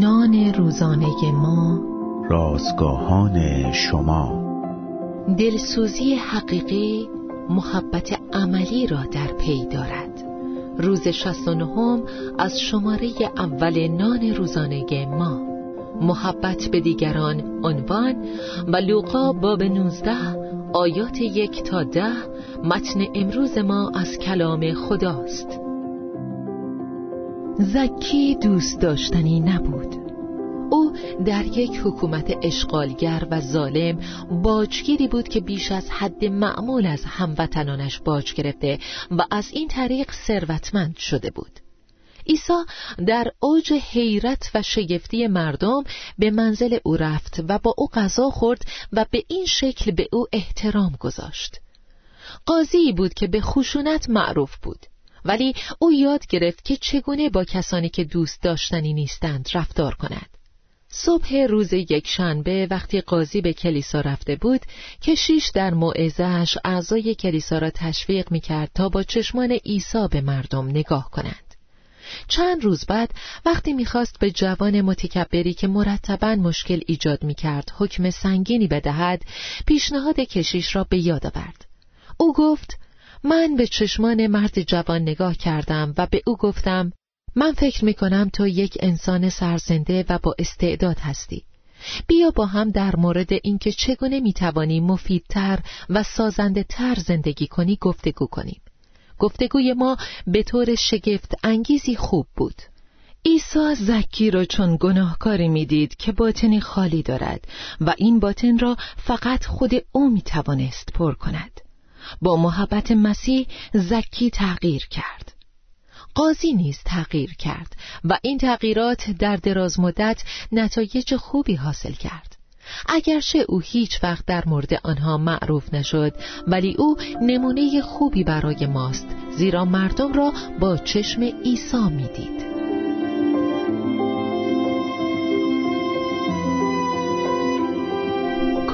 نان روزانه ما. رازگاهان شما. دلسوزی حقیقی محبت عملی را در پی دارد. روز 69 از شماره اول نان روزانه ما. محبت به دیگران عنوان و لوقا باب 19 آیات یک تا ده متن امروز ما از کلام خداست. زکی دوست داشتنی نبود. او در یک حکومت اشغالگر و ظالم باجگیری بود که بیش از حد معمول از هموطنانش باج گرفته و از این طریق ثروتمند شده بود. عیسی در اوج حیرت و شگفتی مردم به منزل او رفت و با او غذا خورد و به این شکل به او احترام گذاشت. قاضی بود که به خشونت معروف بود. ولی او یاد گرفت که چگونه با کسانی که دوست داشتنی نیستند رفتار کند. صبح روز یک شنبه وقتی قاضی به کلیسا رفته بود کشیش در موعظهش اعضای کلیسا را تشویق می کرد تا با چشمان عیسی به مردم نگاه کنند. چند روز بعد وقتی می‌خواست به جوان متکبری که مرتبا مشکل ایجاد می کرد حکم سنگینی بدهد پیشنهاد کشیش را به یاد آورد. او گفت من به چشمان مرد جوان نگاه کردم و به او گفتم من فکر می کنم تو یک انسان سرزنده و با استعداد هستی. بیا با هم در مورد اینکه چگونه می توانی مفیدتر و سازنده تر زندگی کنی گفتگو کنیم. گفتگوی ما به طور شگفت انگیزی خوب بود. عیسی زکی را چون گناهکاری می‌دید که باطنی خالی دارد و این باطن را فقط خود او می توانست پر کند. با محبت مسیح زکی تغییر کرد قاضی نیز تغییر کرد و این تغییرات در دراز مدت نتایج خوبی حاصل کرد اگرچه او هیچ وقت در مورد آنها معروف نشد ولی او نمونه خوبی برای ماست زیرا مردم را با چشم عیسی می‌دید.